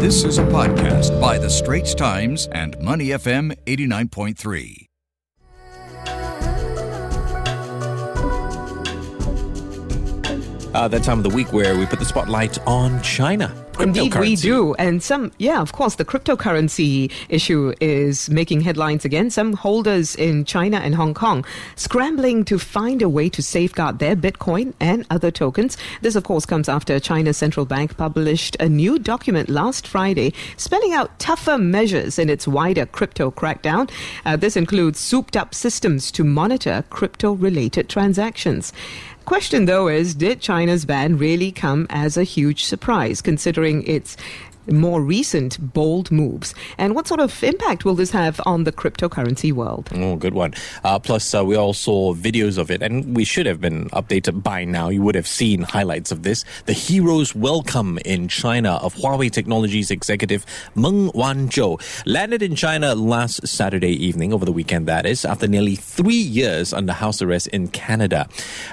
This is a podcast by The Straits Times and Money FM 89.3. Uh, that time of the week where we put the spotlight on China. Indeed, we do. And some, yeah, of course, the cryptocurrency issue is making headlines again. Some holders in China and Hong Kong scrambling to find a way to safeguard their Bitcoin and other tokens. This, of course, comes after China's central bank published a new document last Friday spelling out tougher measures in its wider crypto crackdown. Uh, this includes souped up systems to monitor crypto related transactions. Question though is did China's ban really come as a huge surprise considering its more recent bold moves? And what sort of impact will this have on the cryptocurrency world? Oh, good one. Uh, plus, uh, we all saw videos of it, and we should have been updated by now. You would have seen highlights of this. The hero's welcome in China of Huawei Technologies executive Meng Wanzhou landed in China last Saturday evening, over the weekend, that is, after nearly three years under house arrest in Canada.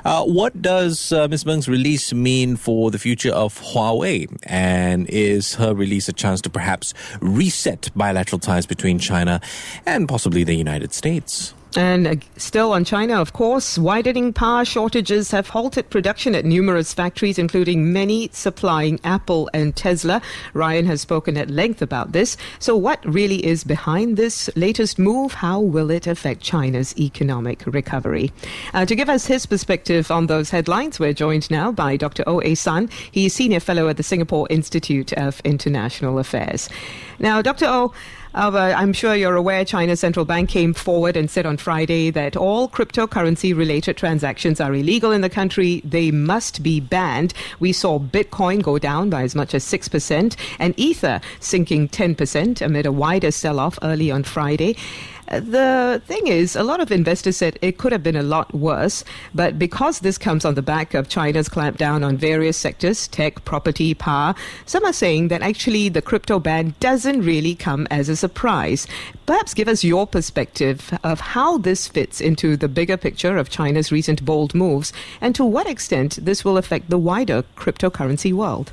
Uh, what does uh, Ms. Meng's release mean for the future of Huawei? And is her release a chance to perhaps reset bilateral ties between China and possibly the United States? And still on China, of course, widening power shortages have halted production at numerous factories, including many supplying Apple and Tesla. Ryan has spoken at length about this. So, what really is behind this latest move? How will it affect China's economic recovery? Uh, to give us his perspective on those headlines, we're joined now by Dr. O. A. San. He's Senior Fellow at the Singapore Institute of International Affairs. Now, Dr. O, I'm sure you're aware China's central bank came forward and said on Friday that all cryptocurrency related transactions are illegal in the country. They must be banned. We saw Bitcoin go down by as much as 6% and Ether sinking 10% amid a wider sell off early on Friday. The thing is, a lot of investors said it could have been a lot worse, but because this comes on the back of China's clampdown on various sectors, tech, property, power, some are saying that actually the crypto ban doesn't really come as a surprise. Perhaps give us your perspective of how this fits into the bigger picture of China's recent bold moves and to what extent this will affect the wider cryptocurrency world.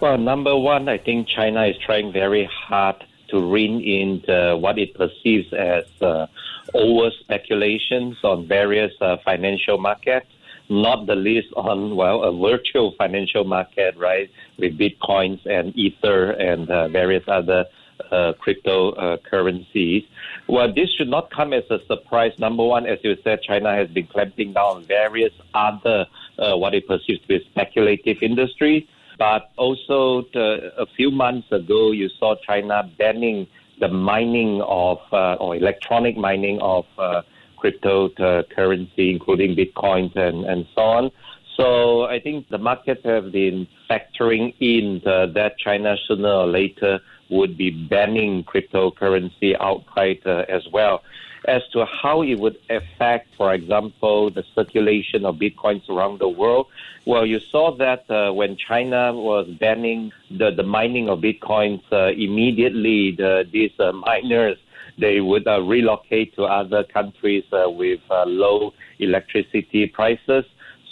Well, number one, I think China is trying very hard to rein in the, what it perceives as uh, over speculations on various uh, financial markets, not the least on, well, a virtual financial market, right, with bitcoins and ether and uh, various other uh, cryptocurrencies. Well, this should not come as a surprise. Number one, as you said, China has been clamping down on various other, uh, what it perceives to be speculative industries. But also, a few months ago, you saw China banning the mining of, uh, or electronic mining of uh, cryptocurrency, including bitcoins and, and so on. So I think the markets have been factoring in the, that China sooner or later would be banning cryptocurrency outright uh, as well. As to how it would affect, for example, the circulation of bitcoins around the world, well, you saw that uh, when China was banning the, the mining of bitcoins, uh, immediately the, these uh, miners they would uh, relocate to other countries uh, with uh, low electricity prices.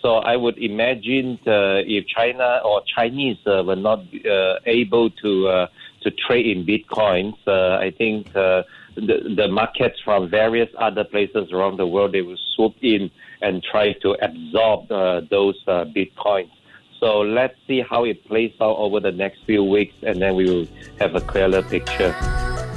So I would imagine if China or Chinese were not able to to trade in bitcoins, uh, I think uh, the, the markets from various other places around the world they will swoop in and try to absorb uh, those uh, bitcoins. So let's see how it plays out over the next few weeks, and then we will have a clearer picture.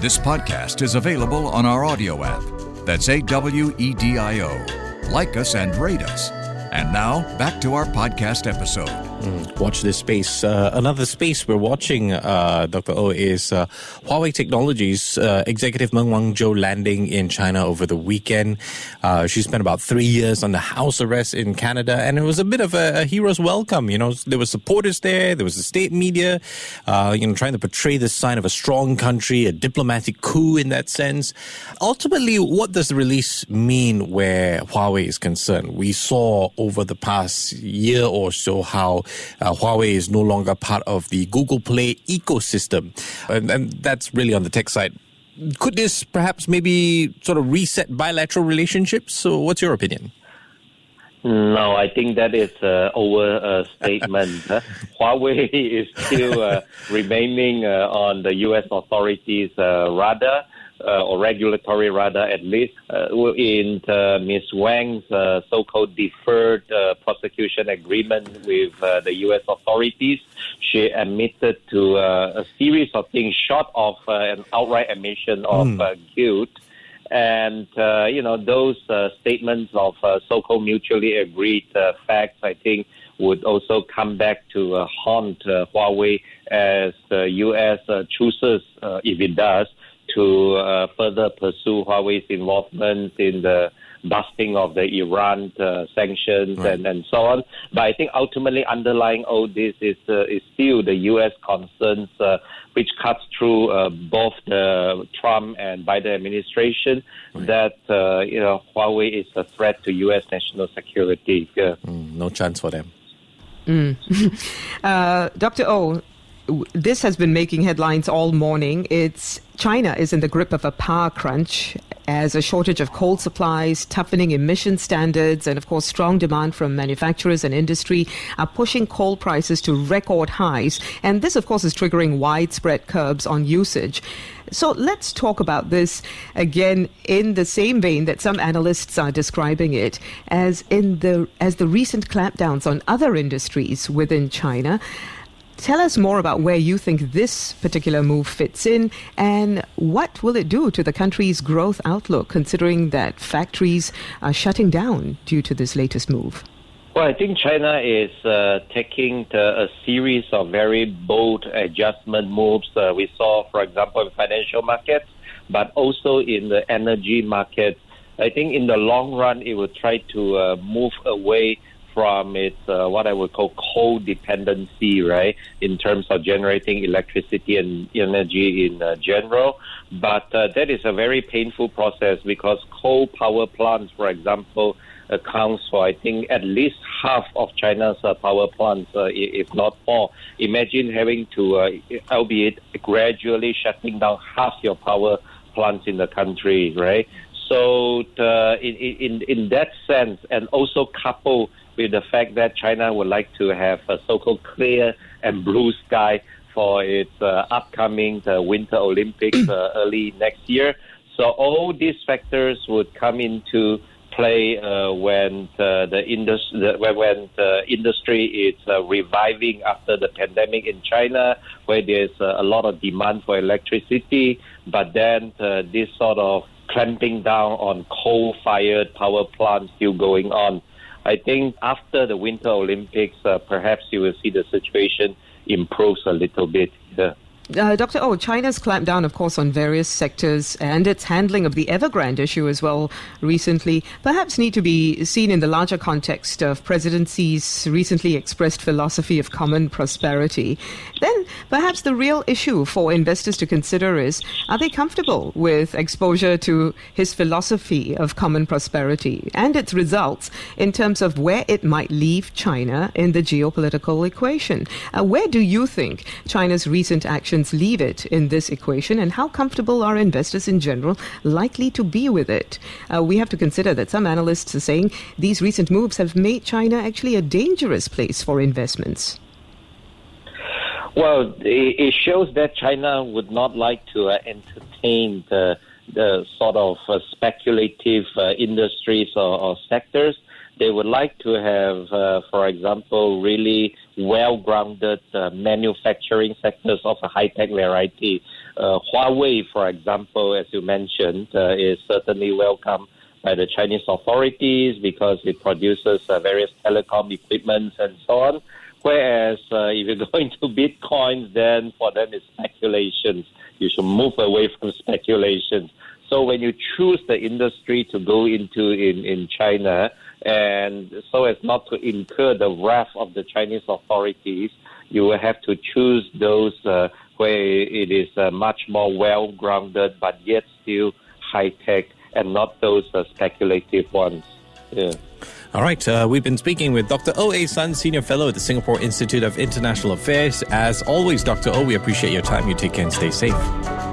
This podcast is available on our audio app. That's A W E D I O. Like us and rate us. And now, back to our podcast episode. Watch this space. Uh, another space we're watching, uh, Dr. O, is uh, Huawei Technologies uh, executive Meng Wanzhou landing in China over the weekend. Uh, she spent about three years under house arrest in Canada, and it was a bit of a, a hero's welcome. You know, there were supporters there, there was the state media, uh, you know, trying to portray the sign of a strong country, a diplomatic coup in that sense. Ultimately, what does the release mean where Huawei is concerned? We saw over the past year or so how uh, Huawei is no longer part of the Google Play ecosystem. And, and that's really on the tech side. Could this perhaps maybe sort of reset bilateral relationships? So, what's your opinion? No, I think that is an overstatement. Huawei is still uh, remaining uh, on the U.S. authorities' uh, radar. Uh, or regulatory rather, at least, uh, in uh, Ms. Wang's so-called deferred prosecution agreement with the U.S. authorities. She admitted to a series of things short of an outright admission of mm. guilt. And, uh, you know, those uh, statements of uh, so-called mutually agreed facts, I think, would also come back to haunt Huawei as the U.S. chooses, if it does, to uh, further pursue Huawei's involvement in the busting of the Iran uh, sanctions right. and, and so on. But I think ultimately underlying all this is uh, is still the U.S. concerns, uh, which cuts through uh, both the Trump and Biden administration, right. that uh, you know Huawei is a threat to U.S. national security. Mm, no chance for them. Mm. Uh, Dr. O, this has been making headlines all morning. It's China is in the grip of a power crunch as a shortage of coal supplies, toughening emission standards, and of course, strong demand from manufacturers and industry are pushing coal prices to record highs. And this, of course, is triggering widespread curbs on usage. So let's talk about this again in the same vein that some analysts are describing it as in the as the recent clampdowns on other industries within China. Tell us more about where you think this particular move fits in and what will it do to the country's growth outlook, considering that factories are shutting down due to this latest move? Well, I think China is uh, taking the, a series of very bold adjustment moves. Uh, we saw, for example, in financial markets, but also in the energy market. I think in the long run, it will try to uh, move away from its uh, what I would call coal dependency, right, in terms of generating electricity and energy in uh, general. But uh, that is a very painful process because coal power plants, for example, accounts for I think at least half of China's uh, power plants, uh, if not more. Imagine having to, uh, albeit gradually shutting down half your power plants in the country, right? So in, in in that sense, and also couple with the fact that China would like to have a so-called clear and blue sky for its uh, upcoming uh, Winter Olympics uh, early next year. So all these factors would come into play uh, when uh, the, indus- the when the industry is uh, reviving after the pandemic in China, where there's a lot of demand for electricity, but then this sort of clamping down on coal-fired power plants still going on. I think after the Winter Olympics, uh, perhaps you will see the situation improves a little bit. Yeah. Uh, Dr. Oh, China's clamped down, of course, on various sectors and its handling of the Evergrande issue as well recently perhaps need to be seen in the larger context of President Xi's recently expressed philosophy of common prosperity. Then perhaps the real issue for investors to consider is are they comfortable with exposure to his philosophy of common prosperity and its results in terms of where it might leave China in the geopolitical equation? Uh, where do you think China's recent actions leave it in this equation, and how comfortable are investors in general likely to be with it? Uh, we have to consider that some analysts are saying these recent moves have made China actually a dangerous place for investments. Well, it shows that China would not like to uh, entertain the, the sort of uh, speculative uh, industries or, or sectors they would like to have, uh, for example, really well-grounded uh, manufacturing sectors of a high-tech variety. Uh, Huawei, for example, as you mentioned, uh, is certainly welcome by the Chinese authorities because it produces uh, various telecom equipment and so on. Whereas uh, if you're going to Bitcoin, then for them it's speculations. You should move away from speculations. So when you choose the industry to go into in, in China, and so as not to incur the wrath of the Chinese authorities, you will have to choose those uh, where it is uh, much more well grounded, but yet still high tech, and not those uh, speculative ones. Yeah. All right, uh, we've been speaking with Dr. O. A. Sun, Senior Fellow at the Singapore Institute of International Affairs. As always, Dr. O, we appreciate your time. You take care and stay safe.